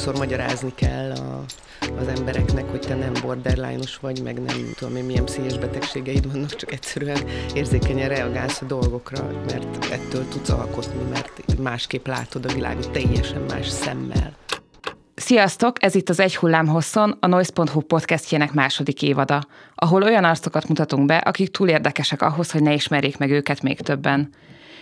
sokszor magyarázni kell a, az embereknek, hogy te nem borderline-os vagy, meg nem tudom én milyen pszichés betegségeid vannak, csak egyszerűen érzékenyen reagálsz a dolgokra, mert ettől tudsz alkotni, mert másképp látod a világot teljesen más szemmel. Sziasztok! Ez itt az Egy hullám hosszon, a Noise.hu podcastjének második évada, ahol olyan arcokat mutatunk be, akik túl érdekesek ahhoz, hogy ne ismerjék meg őket még többen.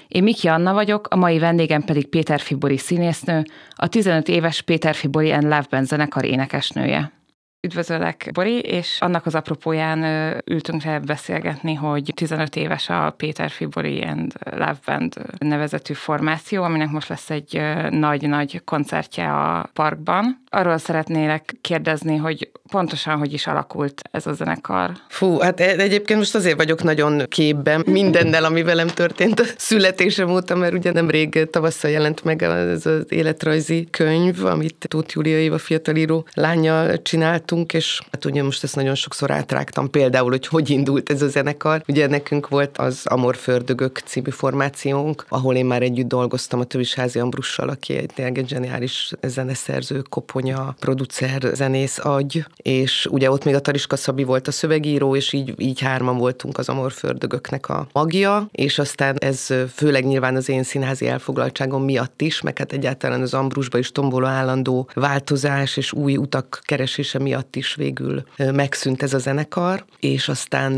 Én Miki Anna vagyok, a mai vendégem pedig Péter Fibori színésznő, a 15 éves Péter Fibori and Love Band zenekar énekesnője. Üdvözöllek, Bori, és annak az apropóján ültünk le beszélgetni, hogy 15 éves a Péter Fibori and Love Band nevezetű formáció, aminek most lesz egy nagy-nagy koncertje a parkban. Arról szeretnélek kérdezni, hogy pontosan hogy is alakult ez a zenekar? Fú, hát e- egyébként most azért vagyok nagyon képben mindennel, ami velem történt a születésem óta, mert ugye nemrég tavasszal jelent meg ez az életrajzi könyv, amit Tóth Júlia Éva fiatalíró lányjal csináltunk, és hát ugye most ezt nagyon sokszor átrágtam például, hogy hogy indult ez a zenekar. Ugye nekünk volt az Amor Fördögök című formációnk, ahol én már együtt dolgoztam a Tövisházi Ambrussal, aki egy tényleg egy zseniális zeneszerző, koponya, producer, zenész agy, és ugye ott még a Tariska Szabi volt a szövegíró, és így, így hárman voltunk az amorfördögöknek a magja, és aztán ez főleg nyilván az én színházi elfoglaltságom miatt is, meg hát egyáltalán az Ambrusba is tomboló állandó változás és új utak keresése miatt is végül megszűnt ez a zenekar, és aztán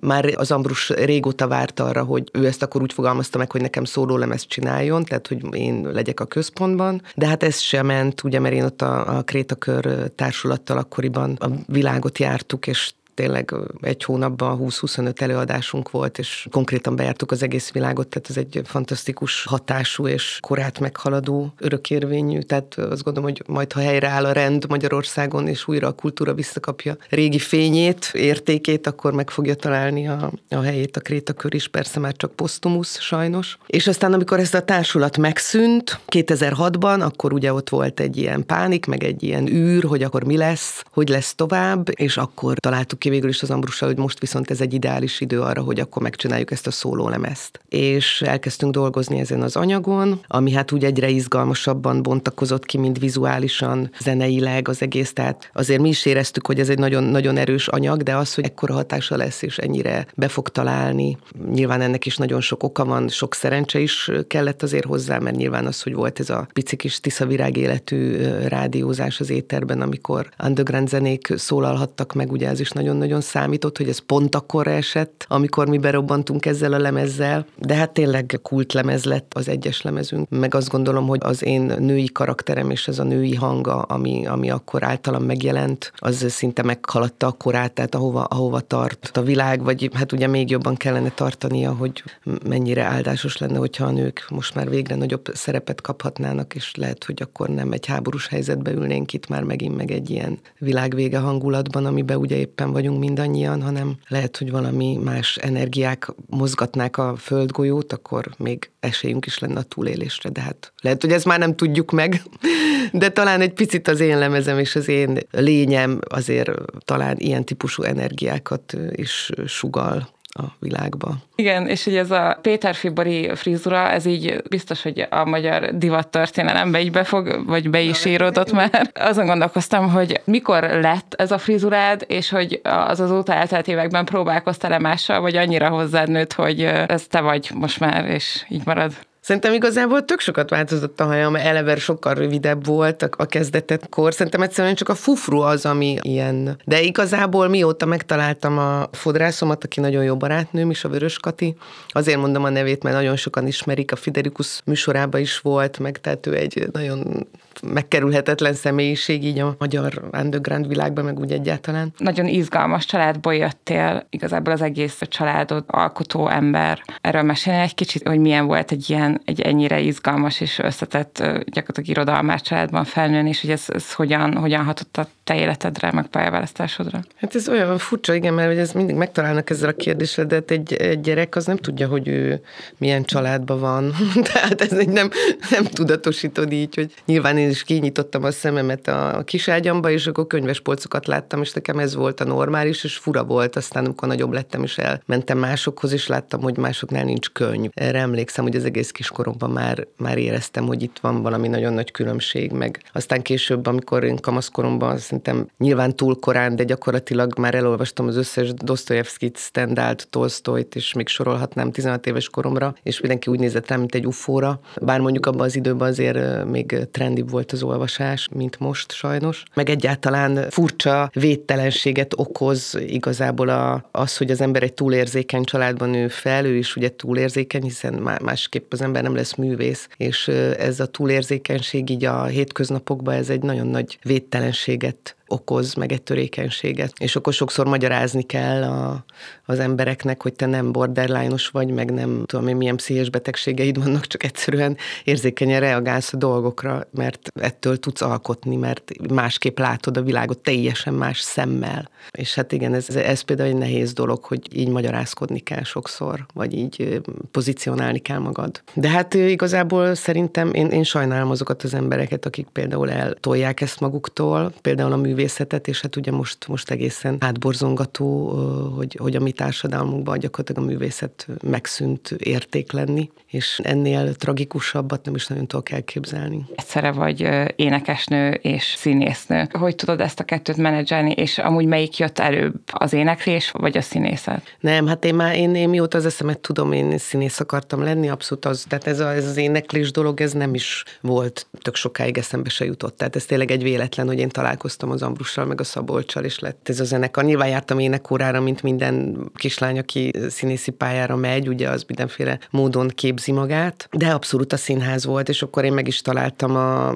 már az Ambrus régóta várt arra, hogy ő ezt akkor úgy fogalmazta meg, hogy nekem szóló lemez csináljon, tehát hogy én legyek a központban, de hát ez sem ment, ugye, mert én ott a, a Krétakör társulattal akkoriban a világot jártuk, és tényleg egy hónapban 20-25 előadásunk volt, és konkrétan bejártuk az egész világot, tehát ez egy fantasztikus hatású és korát meghaladó örökérvényű, tehát azt gondolom, hogy majd ha helyreáll a rend Magyarországon, és újra a kultúra visszakapja régi fényét, értékét, akkor meg fogja találni a, a helyét a Krétakör is, persze már csak posztumusz sajnos. És aztán, amikor ez a társulat megszűnt 2006-ban, akkor ugye ott volt egy ilyen pánik, meg egy ilyen űr, hogy akkor mi lesz, hogy lesz tovább, és akkor találtuk ki végül is az Ambrussal, hogy most viszont ez egy ideális idő arra, hogy akkor megcsináljuk ezt a szólólemezt. És elkezdtünk dolgozni ezen az anyagon, ami hát úgy egyre izgalmasabban bontakozott ki, mint vizuálisan, zeneileg az egész. Tehát azért mi is éreztük, hogy ez egy nagyon, nagyon erős anyag, de az, hogy ekkora hatása lesz, és ennyire be fog találni. Nyilván ennek is nagyon sok oka van, sok szerencse is kellett azért hozzá, mert nyilván az, hogy volt ez a pici kis tiszavirág életű rádiózás az éterben, amikor underground zenék szólalhattak meg, ugye ez is nagyon nagyon-nagyon számított, hogy ez pont akkor esett, amikor mi berobbantunk ezzel a lemezzel, de hát tényleg kultlemez lett az egyes lemezünk, meg azt gondolom, hogy az én női karakterem és ez a női hanga, ami, ami akkor általam megjelent, az szinte meghaladta a korát, tehát ahova, ahova tart a világ, vagy hát ugye még jobban kellene tartania, hogy mennyire áldásos lenne, hogyha a nők most már végre nagyobb szerepet kaphatnának, és lehet, hogy akkor nem egy háborús helyzetbe ülnénk itt már megint meg egy ilyen világvége hangulatban, amiben ugye éppen vagyunk vagyunk mindannyian, hanem lehet, hogy valami más energiák mozgatnák a földgolyót, akkor még esélyünk is lenne a túlélésre, de hát lehet, hogy ezt már nem tudjuk meg, de talán egy picit az én lemezem és az én lényem azért talán ilyen típusú energiákat is sugal a világba. Igen, és hogy ez a Péter Fibori frizura, ez így biztos, hogy a magyar divat történelembe így befog, vagy be is íródott már. Azon gondolkoztam, hogy mikor lett ez a frizurád, és hogy az azóta eltelt években próbálkoztál-e mással, vagy annyira hozzád nőtt, hogy ez te vagy most már, és így marad. Szerintem igazából tök sokat változott a hajam, eleve sokkal rövidebb volt a kezdetetkor. Szerintem egyszerűen csak a fufru az, ami ilyen. De igazából mióta megtaláltam a fodrászomat, aki nagyon jó barátnőm is, a Vörös Kati, azért mondom a nevét, mert nagyon sokan ismerik, a Fiderikus műsorában is volt, meg tehát ő egy nagyon megkerülhetetlen személyiség így a magyar underground világban, meg úgy egyáltalán. Nagyon izgalmas családból jöttél, igazából az egész családod alkotó ember. Erről mesélni egy kicsit, hogy milyen volt egy ilyen, egy ennyire izgalmas és összetett gyakorlatilag irodalmás családban felnőni, és hogy ez, ez hogyan, hogyan hatott a te életedre, meg pályaválasztásodra? Hát ez olyan furcsa, igen, mert ez mindig megtalálnak ezzel a kérdéssel, de hát egy, egy gyerek az nem tudja, hogy ő milyen családban van. Tehát ez egy nem, nem tudatosítod így, hogy nyilván én is kinyitottam a szememet a kiságyamba, és akkor könyvespolcokat láttam, és nekem ez volt a normális, és fura volt. Aztán, amikor nagyobb lettem, és elmentem másokhoz, és láttam, hogy másoknál nincs könyv. Erre emlékszem, hogy az egész kiskoromban már, már éreztem, hogy itt van valami nagyon nagy különbség, meg aztán később, amikor én kamaszkoromban szerintem nyilván túl korán, de gyakorlatilag már elolvastam az összes Dostoyevskit, Stendhalt, Tolstoyt, és még sorolhatnám 16 éves koromra, és mindenki úgy nézett rám, mint egy ufóra. Bár mondjuk abban az időben azért még trendibb volt az olvasás, mint most sajnos. Meg egyáltalán furcsa védtelenséget okoz igazából a, az, hogy az ember egy túlérzékeny családban nő fel, ő is ugye túlérzékeny, hiszen másképp az ember nem lesz művész, és ez a túlérzékenység így a hétköznapokban ez egy nagyon nagy védtelenséget okoz, meg egy törékenységet. És akkor sokszor magyarázni kell a, az embereknek, hogy te nem borderline-os vagy, meg nem tudom én milyen pszichés betegségeid vannak, csak egyszerűen érzékenyen reagálsz a dolgokra, mert ettől tudsz alkotni, mert másképp látod a világot teljesen más szemmel. És hát igen, ez, ez például egy nehéz dolog, hogy így magyarázkodni kell sokszor, vagy így pozícionálni kell magad. De hát igazából szerintem én, én sajnálom azokat az embereket, akik például eltolják ezt maguktól, például a mű művészetet, és hát ugye most, most egészen átborzongató, hogy, hogy a mi társadalmunkban gyakorlatilag a művészet megszűnt érték lenni, és ennél tragikusabbat nem is nagyon tudok elképzelni. Egyszerre vagy énekesnő és színésznő. Hogy tudod ezt a kettőt menedzselni, és amúgy melyik jött előbb, az éneklés vagy a színészet? Nem, hát én már én, én mióta az eszemet tudom, én színész akartam lenni, abszolút az, tehát ez, a, ez az éneklés dolog, ez nem is volt, tök sokáig eszembe se jutott. Tehát ez tényleg egy véletlen, hogy én találkoztam az Ambrussal, meg a Szabolcsal, és lett ez a zenekar. Nyilván jártam énekórára, mint minden kislány, aki színészi pályára megy, ugye az mindenféle módon képzi magát, de abszolút a színház volt, és akkor én meg is találtam, a,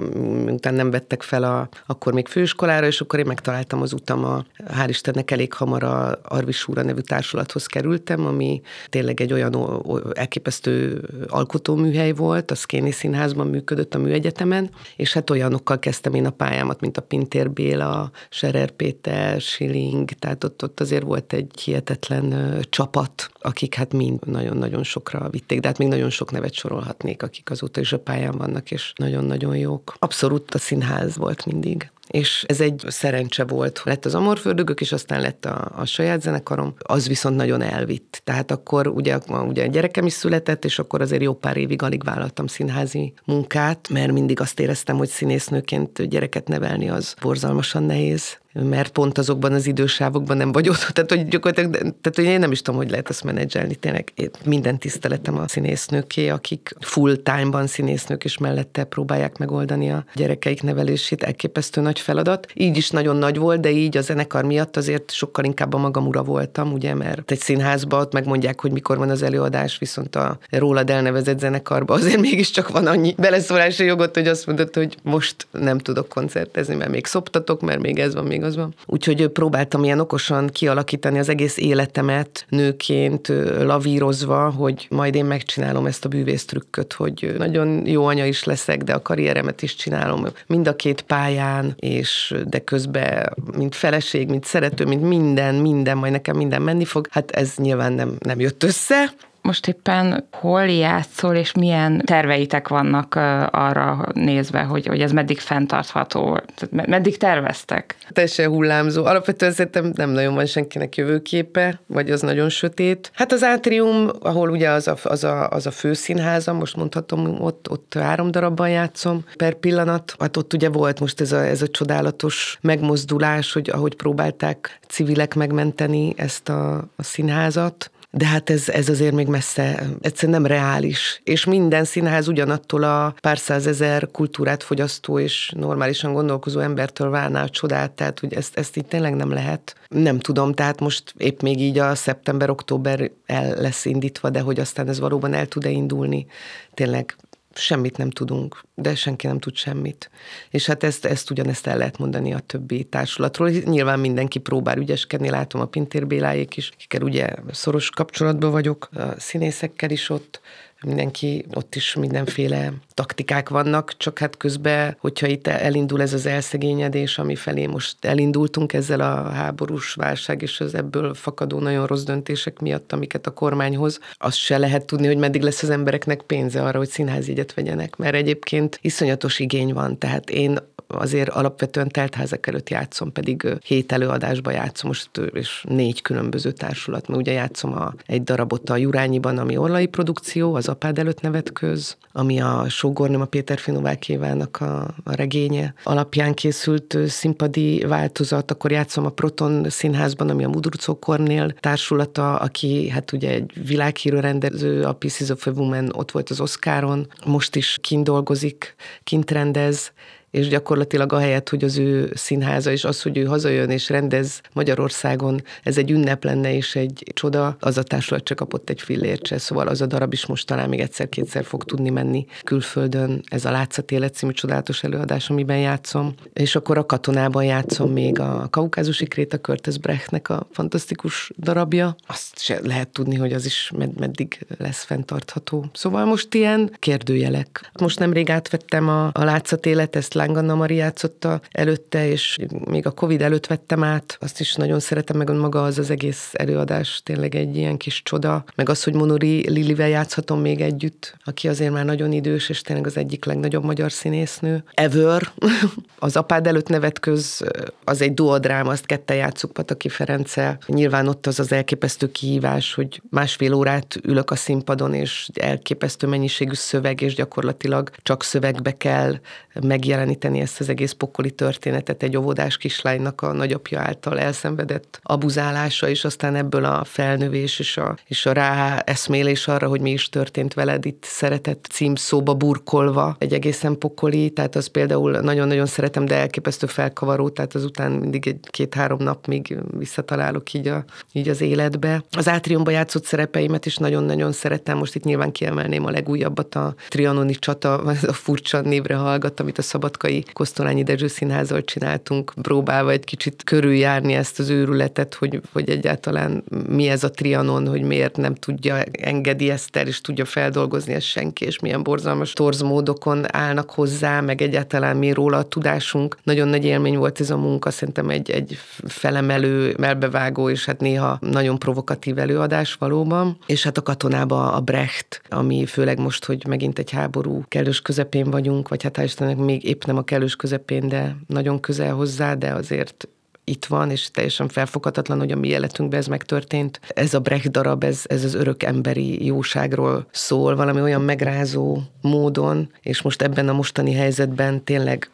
utána nem vettek fel a, akkor még főiskolára, és akkor én megtaláltam az utam, a, hál' Istennek elég hamar a Arvis Úra nevű társulathoz kerültem, ami tényleg egy olyan elképesztő alkotóműhely volt, a Szkéni Színházban működött a műegyetemen, és hát olyanokkal kezdtem én a pályámat, mint a Pintér Béla, Serer Péter, Schilling, tehát ott, ott azért volt egy hihetetlen csapat, akik hát mind nagyon-nagyon sokra vitték, de hát még nagyon sok nevet sorolhatnék, akik azóta is a pályán vannak, és nagyon-nagyon jók. Abszolút a színház volt mindig és ez egy szerencse volt. Lett az Amorfördögök, és aztán lett a, a saját zenekarom, az viszont nagyon elvitt. Tehát akkor ugye, ugye a gyerekem is született, és akkor azért jó pár évig alig vállaltam színházi munkát, mert mindig azt éreztem, hogy színésznőként gyereket nevelni az borzalmasan nehéz mert pont azokban az idősávokban nem vagy ott. Tehát, hogy gyakorlatilag, tehát, hogy én nem is tudom, hogy lehet ezt menedzselni. Tényleg minden tiszteletem a színésznőké, akik full time-ban színésznők, és mellette próbálják megoldani a gyerekeik nevelését. Elképesztő nagy feladat. Így is nagyon nagy volt, de így a zenekar miatt azért sokkal inkább a magam ura voltam, ugye, mert egy színházba ott megmondják, hogy mikor van az előadás, viszont a rólad elnevezett zenekarba azért mégiscsak van annyi beleszólási jogot, hogy azt mondod, hogy most nem tudok koncertezni, mert még szoptatok, mert még ez van, még az van. Úgyhogy próbáltam ilyen okosan kialakítani az egész életemet nőként, lavírozva, hogy majd én megcsinálom ezt a bűvésztrükköt, hogy nagyon jó anya is leszek, de a karrieremet is csinálom mind a két pályán, és de közben, mint feleség, mint szerető, mint minden, minden, majd nekem minden menni fog. Hát ez nyilván nem, nem jött össze, most éppen hol játszol, és milyen terveitek vannak arra nézve, hogy, hogy ez meddig fenntartható? Tehát meddig terveztek? Teljesen hullámzó. Alapvetően szerintem nem nagyon van senkinek jövőképe, vagy az nagyon sötét. Hát az átrium, ahol ugye az a, az a, az a főszínháza, most mondhatom, ott, ott három darabban játszom per pillanat. Hát ott ugye volt most ez a, ez a csodálatos megmozdulás, hogy ahogy próbálták civilek megmenteni ezt a, a színházat, de hát ez, ez azért még messze, egyszerűen nem reális. És minden színház ugyanattól a pár százezer kultúrát fogyasztó és normálisan gondolkozó embertől várná a csodát, tehát hogy ezt, ezt így tényleg nem lehet. Nem tudom, tehát most épp még így a szeptember-október el lesz indítva, de hogy aztán ez valóban el tud-e indulni, tényleg semmit nem tudunk, de senki nem tud semmit. És hát ezt, ezt ugyanezt el lehet mondani a többi társulatról. Nyilván mindenki próbál ügyeskedni, látom a Pintér Béláék is, akikkel ugye szoros kapcsolatban vagyok, a színészekkel is ott, mindenki ott is mindenféle taktikák vannak, csak hát közben, hogyha itt elindul ez az elszegényedés, ami felé most elindultunk ezzel a háborús válság és az ebből fakadó nagyon rossz döntések miatt, amiket a kormányhoz, azt se lehet tudni, hogy meddig lesz az embereknek pénze arra, hogy színházjegyet vegyenek, mert egyébként iszonyatos igény van. Tehát én azért alapvetően teltházak előtt játszom, pedig hét előadásba játszom most, és négy különböző társulat, mert ugye játszom a, egy darabot a Jurányiban, ami orlai produkció, az apád előtt nevet köz, ami a Sógorném a Péter Finovákévának a, a regénye alapján készült színpadi változat, akkor játszom a Proton Színházban, ami a Mudrucó Kornél társulata, aki hát ugye egy világhírű rendező, a Pieces of a Woman ott volt az Oscaron, most is kint dolgozik, kint rendez, és gyakorlatilag ahelyett, hogy az ő színháza és az, hogy ő hazajön és rendez Magyarországon, ez egy ünnep lenne és egy csoda, az a társulat csak kapott egy fillért szóval az a darab is most talán még egyszer-kétszer fog tudni menni külföldön. Ez a Látszat élet című csodálatos előadás, amiben játszom. És akkor a katonában játszom még a Kaukázusi Kréta Körtez Brechtnek a fantasztikus darabja. Azt se lehet tudni, hogy az is med- meddig lesz fenntartható. Szóval most ilyen kérdőjelek. Most nemrég átvettem a, a Látszat élet, ezt Láng Anna Mari játszotta előtte, és még a Covid előtt vettem át. Azt is nagyon szeretem, meg maga az az egész előadás tényleg egy ilyen kis csoda. Meg az, hogy Monori Lilivel játszhatom még együtt, aki azért már nagyon idős, és tényleg az egyik legnagyobb magyar színésznő. Ever. az apád előtt nevet köz, az egy duodráma, azt kette játszuk Pataki Ferenccel. Nyilván ott az az elképesztő kihívás, hogy másfél órát ülök a színpadon, és elképesztő mennyiségű szöveg, és gyakorlatilag csak szövegbe kell megjelenni megjeleníteni ezt az egész pokoli történetet egy óvodás kislánynak a nagyapja által elszenvedett abuzálása, és aztán ebből a felnövés és a, és a rá eszmélés arra, hogy mi is történt veled itt szeretett címszóba burkolva, egy egészen pokoli, tehát az például nagyon-nagyon szeretem, de elképesztő felkavaró, tehát azután mindig egy két-három nap még visszatalálok így, a, így az életbe. Az átriumban játszott szerepeimet is nagyon-nagyon szeretem, most itt nyilván kiemelném a legújabbat, a Trianoni csata, a furcsa névre hallgat, amit a Szabad Patkai Kosztolányi Dezső Színházal csináltunk, próbálva egy kicsit körüljárni ezt az őrületet, hogy, hogy egyáltalán mi ez a trianon, hogy miért nem tudja, engedi ezt el, és tudja feldolgozni ezt senki, és milyen borzalmas torzmódokon állnak hozzá, meg egyáltalán mi róla a tudásunk. Nagyon nagy élmény volt ez a munka, szerintem egy, egy felemelő, melbevágó, és hát néha nagyon provokatív előadás valóban. És hát a katonába a Brecht, ami főleg most, hogy megint egy háború kellős közepén vagyunk, vagy hát Istennek még épp nem a kellős közepén, de nagyon közel hozzá, de azért itt van, és teljesen felfoghatatlan, hogy a mi életünkben ez megtörtént. Ez a Brecht darab, ez, ez az örök emberi jóságról szól, valami olyan megrázó módon, és most ebben a mostani helyzetben tényleg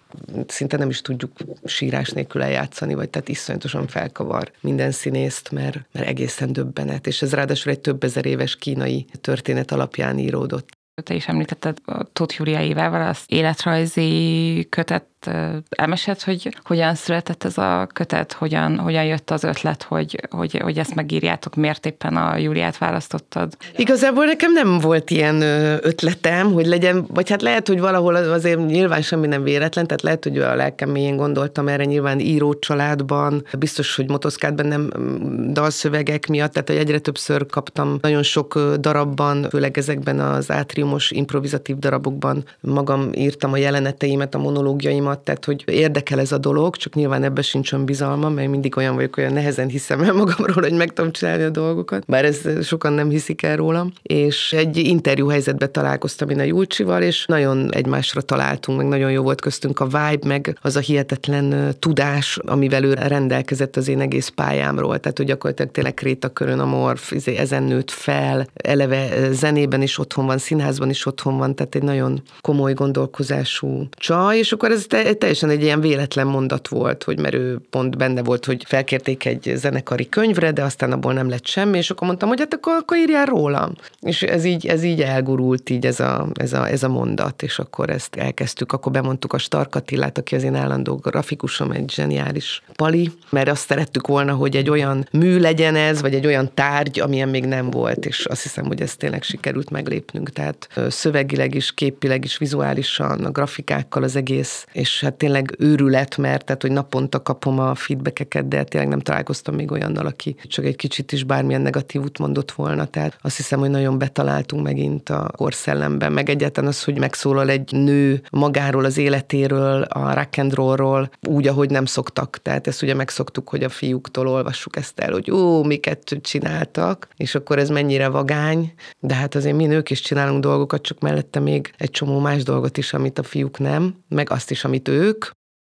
szinte nem is tudjuk sírás nélkül eljátszani, vagy tehát iszonyatosan felkavar minden színészt, mert, mert egészen döbbenet, és ez ráadásul egy több ezer éves kínai történet alapján íródott. Te is említetted a Tóth Júlia évával az életrajzi kötet elmesélt, hogy hogyan született ez a kötet, hogyan, hogyan jött az ötlet, hogy, hogy, hogy ezt megírjátok, miért éppen a Júliát választottad? Igazából nekem nem volt ilyen ötletem, hogy legyen, vagy hát lehet, hogy valahol azért nyilván semmi nem véletlen, tehát lehet, hogy a lelkem mélyén gondoltam erre, nyilván író családban, biztos, hogy motoszkált bennem dalszövegek miatt, tehát egyre többször kaptam nagyon sok darabban, főleg ezekben az átriumos improvizatív darabokban magam írtam a jeleneteimet, a monológiaimat, tehát hogy érdekel ez a dolog, csak nyilván ebben sincs olyan bizalma, mert mindig olyan vagyok, olyan nehezen hiszem el magamról, hogy meg tudom csinálni a dolgokat, bár ez sokan nem hiszik el rólam. És egy interjú helyzetben találkoztam én a Julcsival, és nagyon egymásra találtunk, meg nagyon jó volt köztünk a vibe, meg az a hihetetlen tudás, amivel ő rendelkezett az én egész pályámról. Tehát, hogy gyakorlatilag tényleg Krétakörön a morf, izé, ezen nőtt fel, eleve zenében is otthon van, színházban is otthon van, tehát egy nagyon komoly gondolkozású csaj, és akkor ez teljesen egy ilyen véletlen mondat volt, hogy mert ő pont benne volt, hogy felkérték egy zenekari könyvre, de aztán abból nem lett semmi, és akkor mondtam, hogy hát akkor, akkor írjál rólam. És ez így, ez így elgurult így ez a, ez, a, ez a mondat, és akkor ezt elkezdtük, akkor bemondtuk a Stark Attilát, aki az én állandó grafikusom, egy zseniális pali, mert azt szerettük volna, hogy egy olyan mű legyen ez, vagy egy olyan tárgy, amilyen még nem volt, és azt hiszem, hogy ezt tényleg sikerült meglépnünk. Tehát szövegileg is, képileg is, vizuálisan, a grafikákkal az egész, és hát tényleg őrület, mert tehát, hogy naponta kapom a feedbackeket, de tényleg nem találkoztam még olyannal, aki csak egy kicsit is bármilyen negatívut mondott volna, tehát azt hiszem, hogy nagyon betaláltunk megint a korszellemben, meg egyáltalán az, hogy megszólal egy nő magáról, az életéről, a rock and rollról, úgy, ahogy nem szoktak. Tehát ezt ugye megszoktuk, hogy a fiúktól olvassuk ezt el, hogy ó, miket csináltak, és akkor ez mennyire vagány, de hát azért mi nők is csinálunk dolgokat, csak mellette még egy csomó más dolgot is, amit a fiúk nem, meg azt is, amit ők,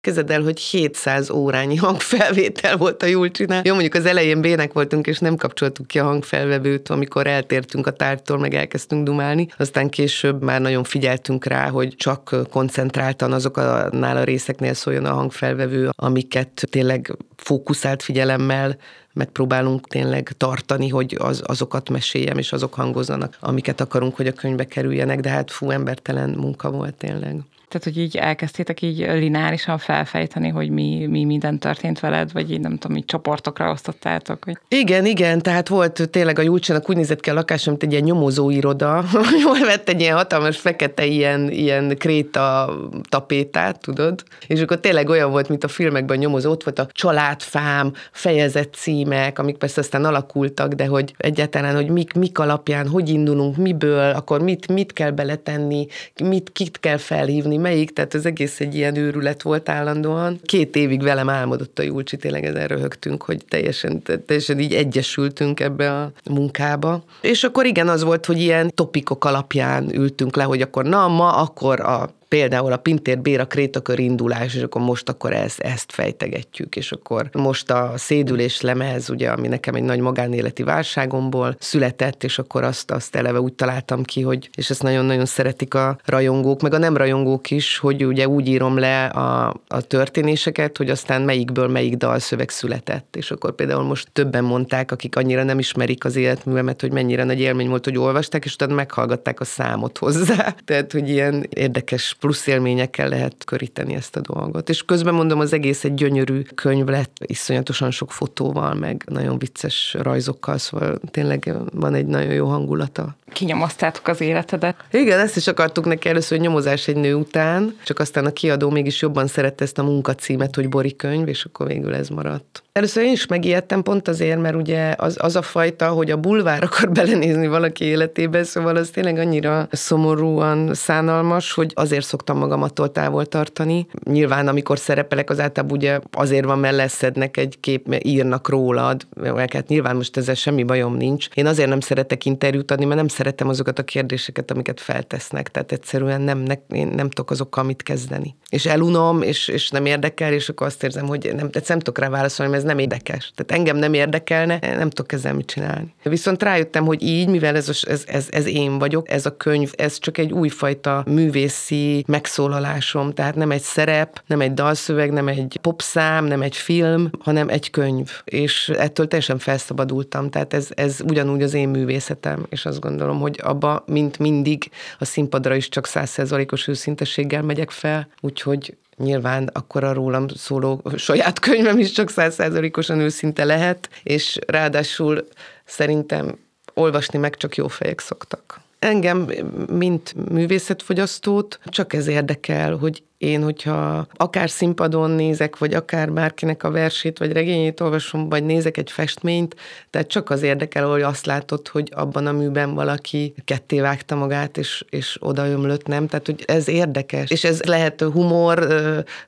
Kezded el, hogy 700 órányi hangfelvétel volt a Julcsinál. Jó, mondjuk az elején bének voltunk, és nem kapcsoltuk ki a hangfelvevőt, amikor eltértünk a tárgytól, meg elkezdtünk dumálni. Aztán később már nagyon figyeltünk rá, hogy csak koncentráltan azoknál a részeknél szóljon a hangfelvevő, amiket tényleg fókuszált figyelemmel megpróbálunk tényleg tartani, hogy az, azokat meséljem, és azok hangozzanak, amiket akarunk, hogy a könyvbe kerüljenek, de hát fú, embertelen munka volt tényleg. Tehát, hogy így elkezdtétek így lineárisan felfejteni, hogy mi, mi minden történt veled, vagy így nem tudom, így csoportokra osztottátok? Hogy... Igen, igen, tehát volt tényleg a Júlcsának úgy nézett ki a lakás, mint egy ilyen nyomozóiroda, jól vett egy ilyen hatalmas fekete ilyen, ilyen kréta tapétát, tudod? És akkor tényleg olyan volt, mint a filmekben nyomozó, ott volt a családfám, fejezet címek, amik persze aztán alakultak, de hogy egyáltalán, hogy mik, mik alapján, hogy indulunk, miből, akkor mit, mit kell beletenni, mit, kit kell felhívni, tudni melyik, tehát az egész egy ilyen őrület volt állandóan. Két évig velem álmodott a Julcsi, tényleg ezen röhögtünk, hogy teljesen, teljesen így egyesültünk ebbe a munkába. És akkor igen, az volt, hogy ilyen topikok alapján ültünk le, hogy akkor na, ma akkor a például a Pintér Béra Krétakör indulás, és akkor most akkor ezt, ezt fejtegetjük, és akkor most a szédülés lemez, ugye, ami nekem egy nagy magánéleti válságomból született, és akkor azt, azt eleve úgy találtam ki, hogy, és ezt nagyon-nagyon szeretik a rajongók, meg a nem rajongók is, hogy ugye úgy írom le a, a történéseket, hogy aztán melyikből melyik dalszöveg született, és akkor például most többen mondták, akik annyira nem ismerik az életművemet, hogy mennyire nagy élmény volt, hogy olvasták, és utána meghallgatták a számot hozzá. Tehát, hogy ilyen érdekes plusz élményekkel lehet köríteni ezt a dolgot. És közben mondom, az egész egy gyönyörű könyv lett, iszonyatosan sok fotóval, meg nagyon vicces rajzokkal, szóval tényleg van egy nagyon jó hangulata. Kinyomoztátok az életedet. Igen, ezt is akartuk neki először, hogy nyomozás egy nő után, csak aztán a kiadó mégis jobban szerette ezt a munkacímet, hogy Bori könyv, és akkor végül ez maradt. Először én is megijedtem pont azért, mert ugye az, az a fajta, hogy a bulvár akar belenézni valaki életébe, szóval az tényleg annyira szomorúan szánalmas, hogy azért szoktam magamatól távol tartani. Nyilván, amikor szerepelek, az általában ugye azért van, mert leszednek egy kép, mert írnak rólad, hát nyilván most ezzel semmi bajom nincs. Én azért nem szeretek interjút adni, mert nem szeretem azokat a kérdéseket, amiket feltesznek. Tehát egyszerűen nem, ne, én nem tudok azokkal mit kezdeni. És elunom, és, és nem érdekel, és akkor azt érzem, hogy nem, nem tudok rá válaszolni, mert ez nem érdekes. Tehát engem nem érdekelne, nem tudok ezzel mit csinálni. Viszont rájöttem, hogy így, mivel ez, ez, ez, ez én vagyok, ez a könyv, ez csak egy újfajta művészi megszólalásom, tehát nem egy szerep, nem egy dalszöveg, nem egy popszám, nem egy film, hanem egy könyv. És ettől teljesen felszabadultam, tehát ez, ez ugyanúgy az én művészetem, és azt gondolom, hogy abba, mint mindig, a színpadra is csak százszerzalékos őszintességgel megyek fel, úgyhogy Nyilván akkor a rólam szóló saját könyvem is csak százszerzalékosan őszinte lehet, és ráadásul szerintem olvasni meg csak jó fejek szoktak. Engem, mint művészetfogyasztót, csak ez érdekel, hogy én, hogyha akár színpadon nézek, vagy akár bárkinek a versét, vagy regényét olvasom, vagy nézek egy festményt, tehát csak az érdekel, hogy azt látod, hogy abban a műben valaki ketté vágta magát, és, és odaömlött, nem? Tehát, hogy ez érdekes. És ez lehet humor,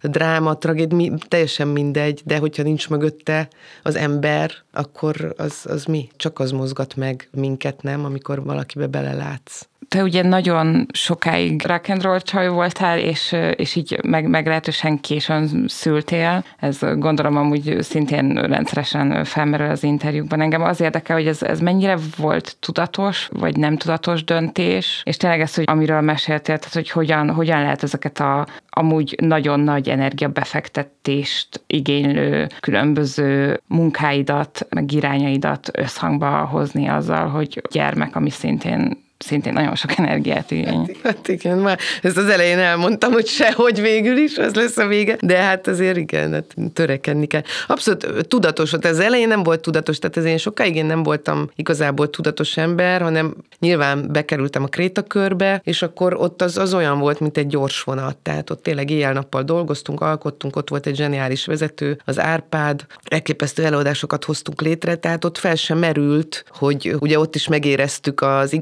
dráma, tragéd, teljesen mindegy, de hogyha nincs mögötte az ember, akkor az, az mi? Csak az mozgat meg minket, nem? Amikor valakibe belelátsz te ugye nagyon sokáig rock and roll csaj voltál, és, és így meg, meglehetősen későn szültél. Ez gondolom amúgy szintén rendszeresen felmerül az interjúkban. Engem az érdekel, hogy ez, ez mennyire volt tudatos, vagy nem tudatos döntés, és tényleg ez, hogy amiről meséltél, tehát hogy hogyan, hogyan lehet ezeket a amúgy nagyon nagy energiabefektetést igénylő különböző munkáidat, meg irányaidat összhangba hozni azzal, hogy gyermek, ami szintén szintén nagyon sok energiát igény. Hát, hát igen, már ezt az elején elmondtam, hogy sehogy végül is, az lesz a vége, de hát azért igen, hát törekedni kell. Abszolút tudatos volt, ez elején nem volt tudatos, tehát ez én sokáig én nem voltam igazából tudatos ember, hanem nyilván bekerültem a krétakörbe, és akkor ott az, az olyan volt, mint egy gyors vonat, tehát ott tényleg éjjel-nappal dolgoztunk, alkottunk, ott volt egy zseniális vezető, az Árpád, elképesztő előadásokat hoztunk létre, tehát ott fel sem merült, hogy ugye ott is megéreztük az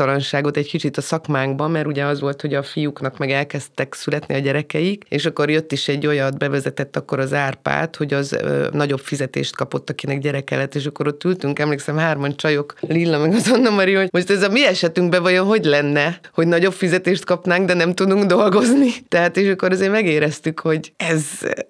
igazságtalanságot egy kicsit a szakmánkban, mert ugye az volt, hogy a fiúknak meg elkezdtek születni a gyerekeik, és akkor jött is egy olyat, bevezetett akkor az Árpád, hogy az ö, nagyobb fizetést kapott, akinek gyereke lett, és akkor ott ültünk, emlékszem, hárman csajok, Lilla meg az Anna Mari, hogy most ez a mi esetünkben vajon hogy lenne, hogy nagyobb fizetést kapnánk, de nem tudunk dolgozni. Tehát és akkor azért megéreztük, hogy ez,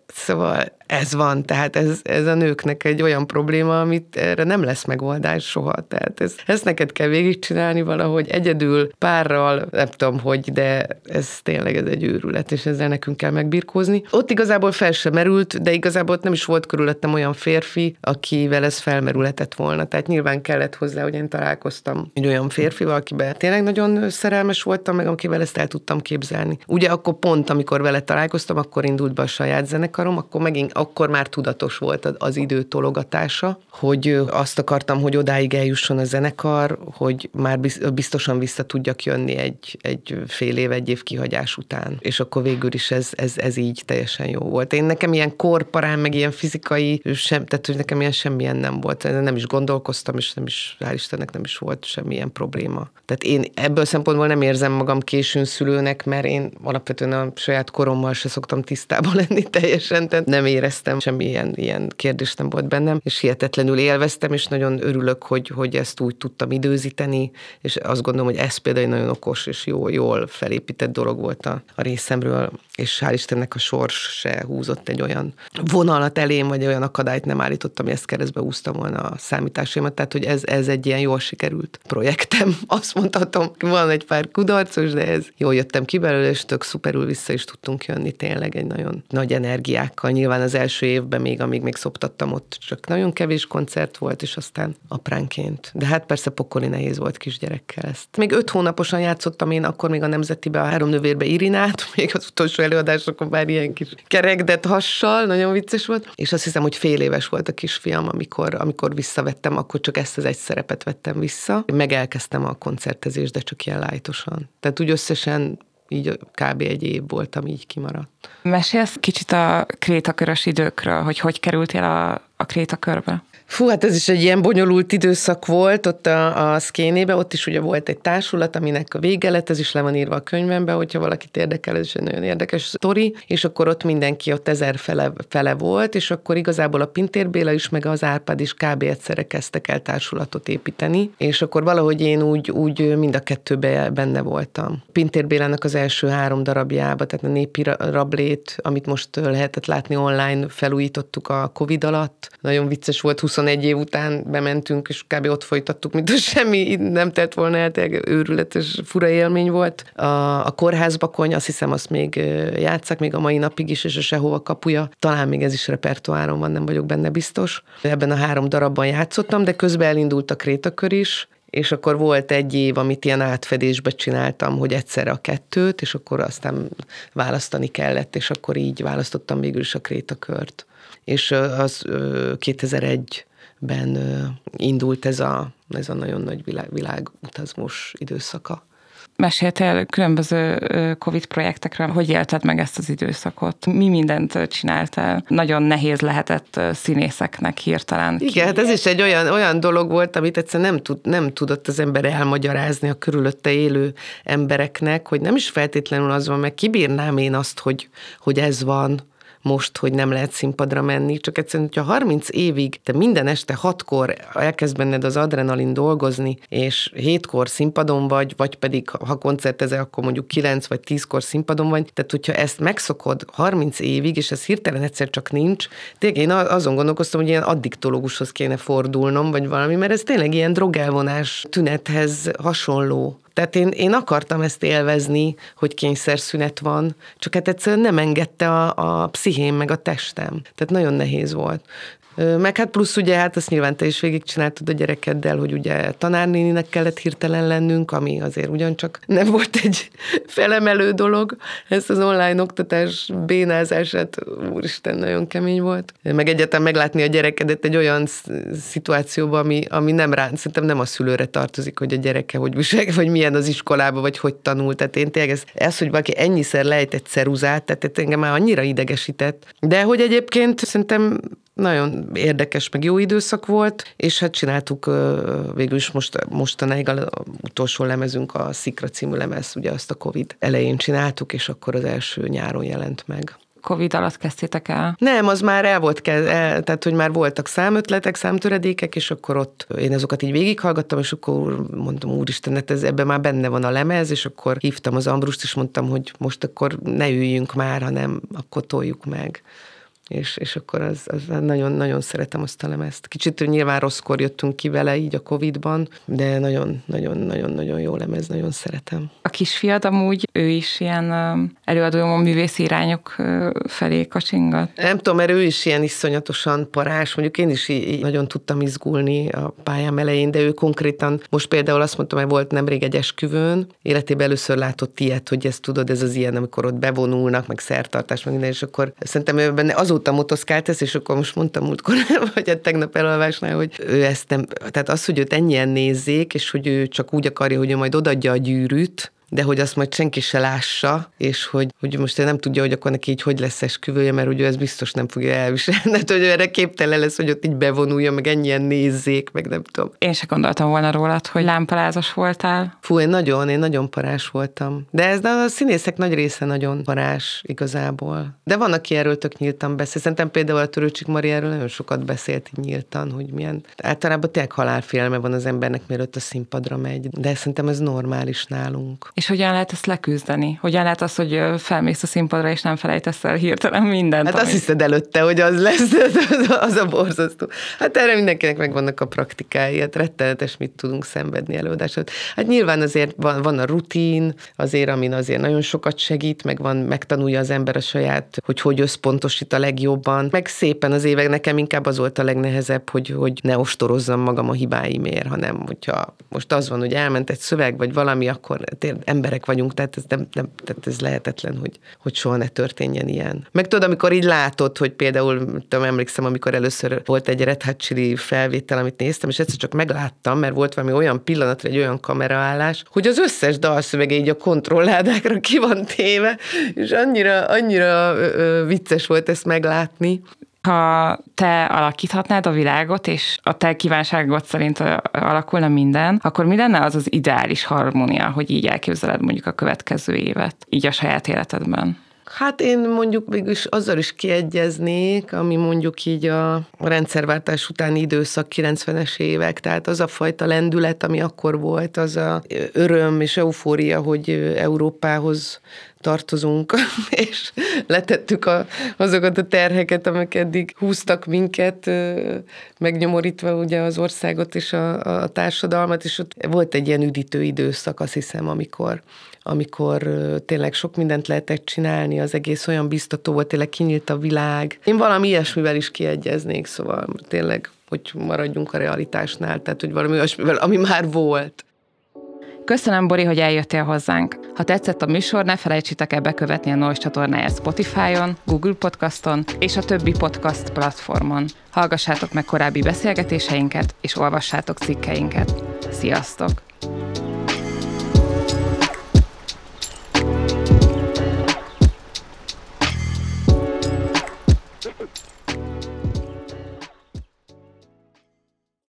szóval ez van, tehát ez, ez a nőknek egy olyan probléma, amit erre nem lesz megoldás soha. Tehát ez, ezt neked kell végigcsinálni valahogy egyedül, párral, nem tudom hogy, de ez tényleg ez egy őrület, és ezzel nekünk kell megbirkózni. Ott igazából fel sem merült, de igazából ott nem is volt körülöttem olyan férfi, akivel ez felmerülhetett volna. Tehát nyilván kellett hozzá, hogy én találkoztam egy olyan férfival, akiben tényleg nagyon szerelmes voltam, meg akivel ezt el tudtam képzelni. Ugye akkor pont, amikor vele találkoztam, akkor indult be a saját zenekarom, akkor megint akkor már tudatos volt az idő tologatása, hogy azt akartam, hogy odáig eljusson a zenekar, hogy már biztosan vissza tudjak jönni egy, egy fél év, egy év kihagyás után. És akkor végül is ez, ez, ez így teljesen jó volt. Én nekem ilyen korparán, meg ilyen fizikai, sem, tehát hogy nekem ilyen semmilyen nem volt. Nem is gondolkoztam, és nem is, hál' Istennek nem is volt semmilyen probléma. Tehát én ebből szempontból nem érzem magam későn szülőnek, mert én alapvetően a saját korommal se szoktam tisztában lenni teljesen, tehát nem éreztem éreztem, semmi ilyen, ilyen kérdés nem volt bennem, és hihetetlenül élveztem, és nagyon örülök, hogy, hogy ezt úgy tudtam időzíteni, és azt gondolom, hogy ez például egy nagyon okos és jó, jól felépített dolog volt a, a részemről, és hál' Istennek a sors se húzott egy olyan vonalat elém, vagy olyan akadályt nem állítottam, hogy ezt keresztbe úsztam volna a számításaimat, tehát hogy ez, ez egy ilyen jól sikerült projektem. Azt mondhatom, van egy pár kudarcos, de ez jól jöttem ki belőle, és tök szuperül vissza is tudtunk jönni tényleg egy nagyon nagy energiákkal. Nyilván az első évben még, amíg még szoptattam, ott csak nagyon kevés koncert volt, és aztán apránként. De hát persze pokoli nehéz volt kisgyerekkel ezt. Még öt hónaposan játszottam én akkor még a Nemzetibe a három növérbe Irinát, még az utolsó előadásokon már ilyen kis kerekdet hassal, nagyon vicces volt. És azt hiszem, hogy fél éves volt a kisfiam, amikor, amikor visszavettem, akkor csak ezt az egy szerepet vettem vissza. Meg elkezdtem a koncertezést, de csak ilyen lájtosan. Tehát úgy összesen így kb. egy év voltam, így kimaradt. Mesélsz kicsit a krétakörös időkről, hogy hogy kerültél a, a krétakörbe? Fú, hát ez is egy ilyen bonyolult időszak volt ott a, a szkénébe, ott is ugye volt egy társulat, aminek a vége lett, ez is le van írva a könyvembe, hogyha valakit érdekel, ez is egy nagyon érdekes sztori, és akkor ott mindenki ott ezer fele, fele volt, és akkor igazából a Pintér Béla is, meg az Árpád is kb. egyszerre kezdtek el társulatot építeni, és akkor valahogy én úgy, úgy mind a kettőbe benne voltam. Pintér Bélának az első három darabjába, tehát a népi rablét, amit most lehetett látni online, felújítottuk a Covid alatt. Nagyon vicces volt, 20 21 év után bementünk, és kb. ott folytattuk, mint semmi nem tett volna el, őrületes fura élmény volt. A, a kórházbakony, azt hiszem, azt még játszak még a mai napig is, és a sehova kapuja. Talán még ez is repertoáron van, nem vagyok benne biztos. Ebben a három darabban játszottam, de közben elindult a krétakör is, és akkor volt egy év, amit ilyen átfedésbe csináltam, hogy egyszerre a kettőt, és akkor aztán választani kellett, és akkor így választottam végül is a krétakört. És az 2001 ben indult ez a, ez a nagyon nagy világ, világutazmos időszaka. Meséltél különböző Covid projektekről, hogy élted meg ezt az időszakot? Mi mindent csináltál? Nagyon nehéz lehetett színészeknek hirtelen. Igen, hát ez is egy olyan, olyan dolog volt, amit egyszerűen nem, tud, nem tudott az ember elmagyarázni a körülötte élő embereknek, hogy nem is feltétlenül az van, meg kibírnám én azt, hogy, hogy ez van, most, hogy nem lehet színpadra menni, csak egyszerűen, hogyha 30 évig te minden este hatkor elkezd benned az adrenalin dolgozni, és hétkor színpadon vagy, vagy pedig ha koncertezel, akkor mondjuk 9 vagy 10-kor színpadon vagy, tehát hogyha ezt megszokod 30 évig, és ez hirtelen egyszer csak nincs, tényleg én azon gondolkoztam, hogy ilyen addiktológushoz kéne fordulnom, vagy valami, mert ez tényleg ilyen drogelvonás tünethez hasonló tehát én, én akartam ezt élvezni, hogy kényszerszünet van, csak hát egyszerűen nem engedte a, a pszichém meg a testem. Tehát nagyon nehéz volt. Meg hát plusz ugye, hát azt nyilván te is végigcsináltad a gyerekeddel, hogy ugye tanárnéninek kellett hirtelen lennünk, ami azért ugyancsak nem volt egy felemelő dolog. Ez az online oktatás bénázását, úristen, nagyon kemény volt. Meg egyetem meglátni a gyerekedet egy olyan szituációban, ami, ami nem rá, szerintem nem a szülőre tartozik, hogy a gyereke hogy viselkedik, vagy milyen az iskolába, vagy hogy tanult. Tehát én tényleg ez, ez hogy valaki ennyiszer lejt egy ceruzát, tehát engem már annyira idegesített. De hogy egyébként szerintem nagyon érdekes, meg jó időszak volt, és hát csináltuk végül is most, mostanáig az utolsó lemezünk, a Szikra című lemez, ugye azt a Covid elején csináltuk, és akkor az első nyáron jelent meg. Covid alatt kezdtétek el? Nem, az már el volt, el, tehát hogy már voltak számötletek, számtöredékek, és akkor ott én azokat így végighallgattam, és akkor mondtam, úristen, hát ez, ebben már benne van a lemez, és akkor hívtam az Ambrust, és mondtam, hogy most akkor ne üljünk már, hanem akkor toljuk meg és, és akkor az, az nagyon-nagyon szeretem azt a lemezt. Kicsit nyilván rosszkor jöttünk ki vele így a Covid-ban, de nagyon-nagyon-nagyon-nagyon jó lemez, nagyon szeretem. A kisfiad amúgy, ő is ilyen előadó művészi irányok felé kacsingat? Nem tudom, mert ő is ilyen iszonyatosan parás, mondjuk én is így nagyon tudtam izgulni a pályám elején, de ő konkrétan, most például azt mondtam, hogy volt nemrég egy esküvőn, életében először látott ilyet, hogy ezt tudod, ez az ilyen, amikor ott bevonulnak, meg szertartás, meg minden, és akkor szerintem ő benne azóta azóta motoszkált ez, és akkor most mondtam múltkor, vagy a tegnap elolvásnál, hogy ő ezt nem, tehát az, hogy őt ennyien nézzék, és hogy ő csak úgy akarja, hogy ő majd odadja a gyűrűt, de hogy azt majd senki se lássa, és hogy, hogy most ő nem tudja, hogy akkor neki így hogy lesz esküvője, mert ugye ez biztos nem fogja elviselni, hát, hogy erre képtelen lesz, hogy ott így bevonulja, meg ennyien nézzék, meg nem tudom. Én se gondoltam volna rólad, hogy lámpalázas voltál. Fú, én nagyon, én nagyon parás voltam. De ez de a színészek nagy része nagyon parás igazából. De van, aki erről tök nyíltan beszél. Szerintem például a Törőcsik Mari erről nagyon sokat beszélt így nyíltan, hogy milyen. Általában tényleg halálfélme van az embernek, mielőtt a színpadra megy. De szerintem ez normális nálunk. És hogyan lehet ezt leküzdeni? Hogyan lehet az, hogy felmész a színpadra, és nem felejtesz el hirtelen mindent? Hát amit... azt hiszed előtte, hogy az lesz, az, az a borzasztó. Hát erre mindenkinek megvannak a praktikái, hát rettenetes, mit tudunk szenvedni előadásot. Hát nyilván azért van, van a rutin, azért, amin azért nagyon sokat segít, meg van, megtanulja az ember a saját, hogy hogy összpontosít a legjobban. Meg szépen az évek nekem inkább az volt a legnehezebb, hogy, hogy ne ostorozzam magam a hibáimért, hanem hogyha most az van, hogy elment egy szöveg, vagy valami, akkor emberek vagyunk, tehát ez, nem, nem, tehát ez lehetetlen, hogy, hogy soha ne történjen ilyen. Meg tudod, amikor így látod, hogy például, tudom, emlékszem, amikor először volt egy Red Hot Chili felvétel, amit néztem, és egyszer csak megláttam, mert volt valami olyan pillanat, egy olyan kameraállás, hogy az összes dalszövege így a kontrolládákra ki van téve, és annyira, annyira vicces volt ezt meglátni. Ha te alakíthatnád a világot, és a te kívánságod szerint alakulna minden, akkor mi lenne az az ideális harmónia, hogy így elképzeled mondjuk a következő évet, így a saját életedben? Hát én mondjuk mégis azzal is kiegyeznék, ami mondjuk így a rendszerváltás utáni időszak 90-es évek, tehát az a fajta lendület, ami akkor volt, az a öröm és eufória, hogy Európához tartozunk, és letettük a, azokat a terheket, amik eddig húztak minket, megnyomorítva ugye az országot és a, a társadalmat, és ott volt egy ilyen üdítő időszak, azt hiszem, amikor amikor tényleg sok mindent lehetett csinálni, az egész olyan biztató volt, tényleg kinyílt a világ. Én valami ilyesmivel is kiegyeznék, szóval tényleg, hogy maradjunk a realitásnál, tehát hogy valami olyasmivel, ami már volt. Köszönöm, Bori, hogy eljöttél hozzánk. Ha tetszett a műsor, ne felejtsétek el bekövetni a Noise csatornáját Spotify-on, Google Podcaston és a többi podcast platformon. Hallgassátok meg korábbi beszélgetéseinket, és olvassátok cikkeinket. Sziasztok!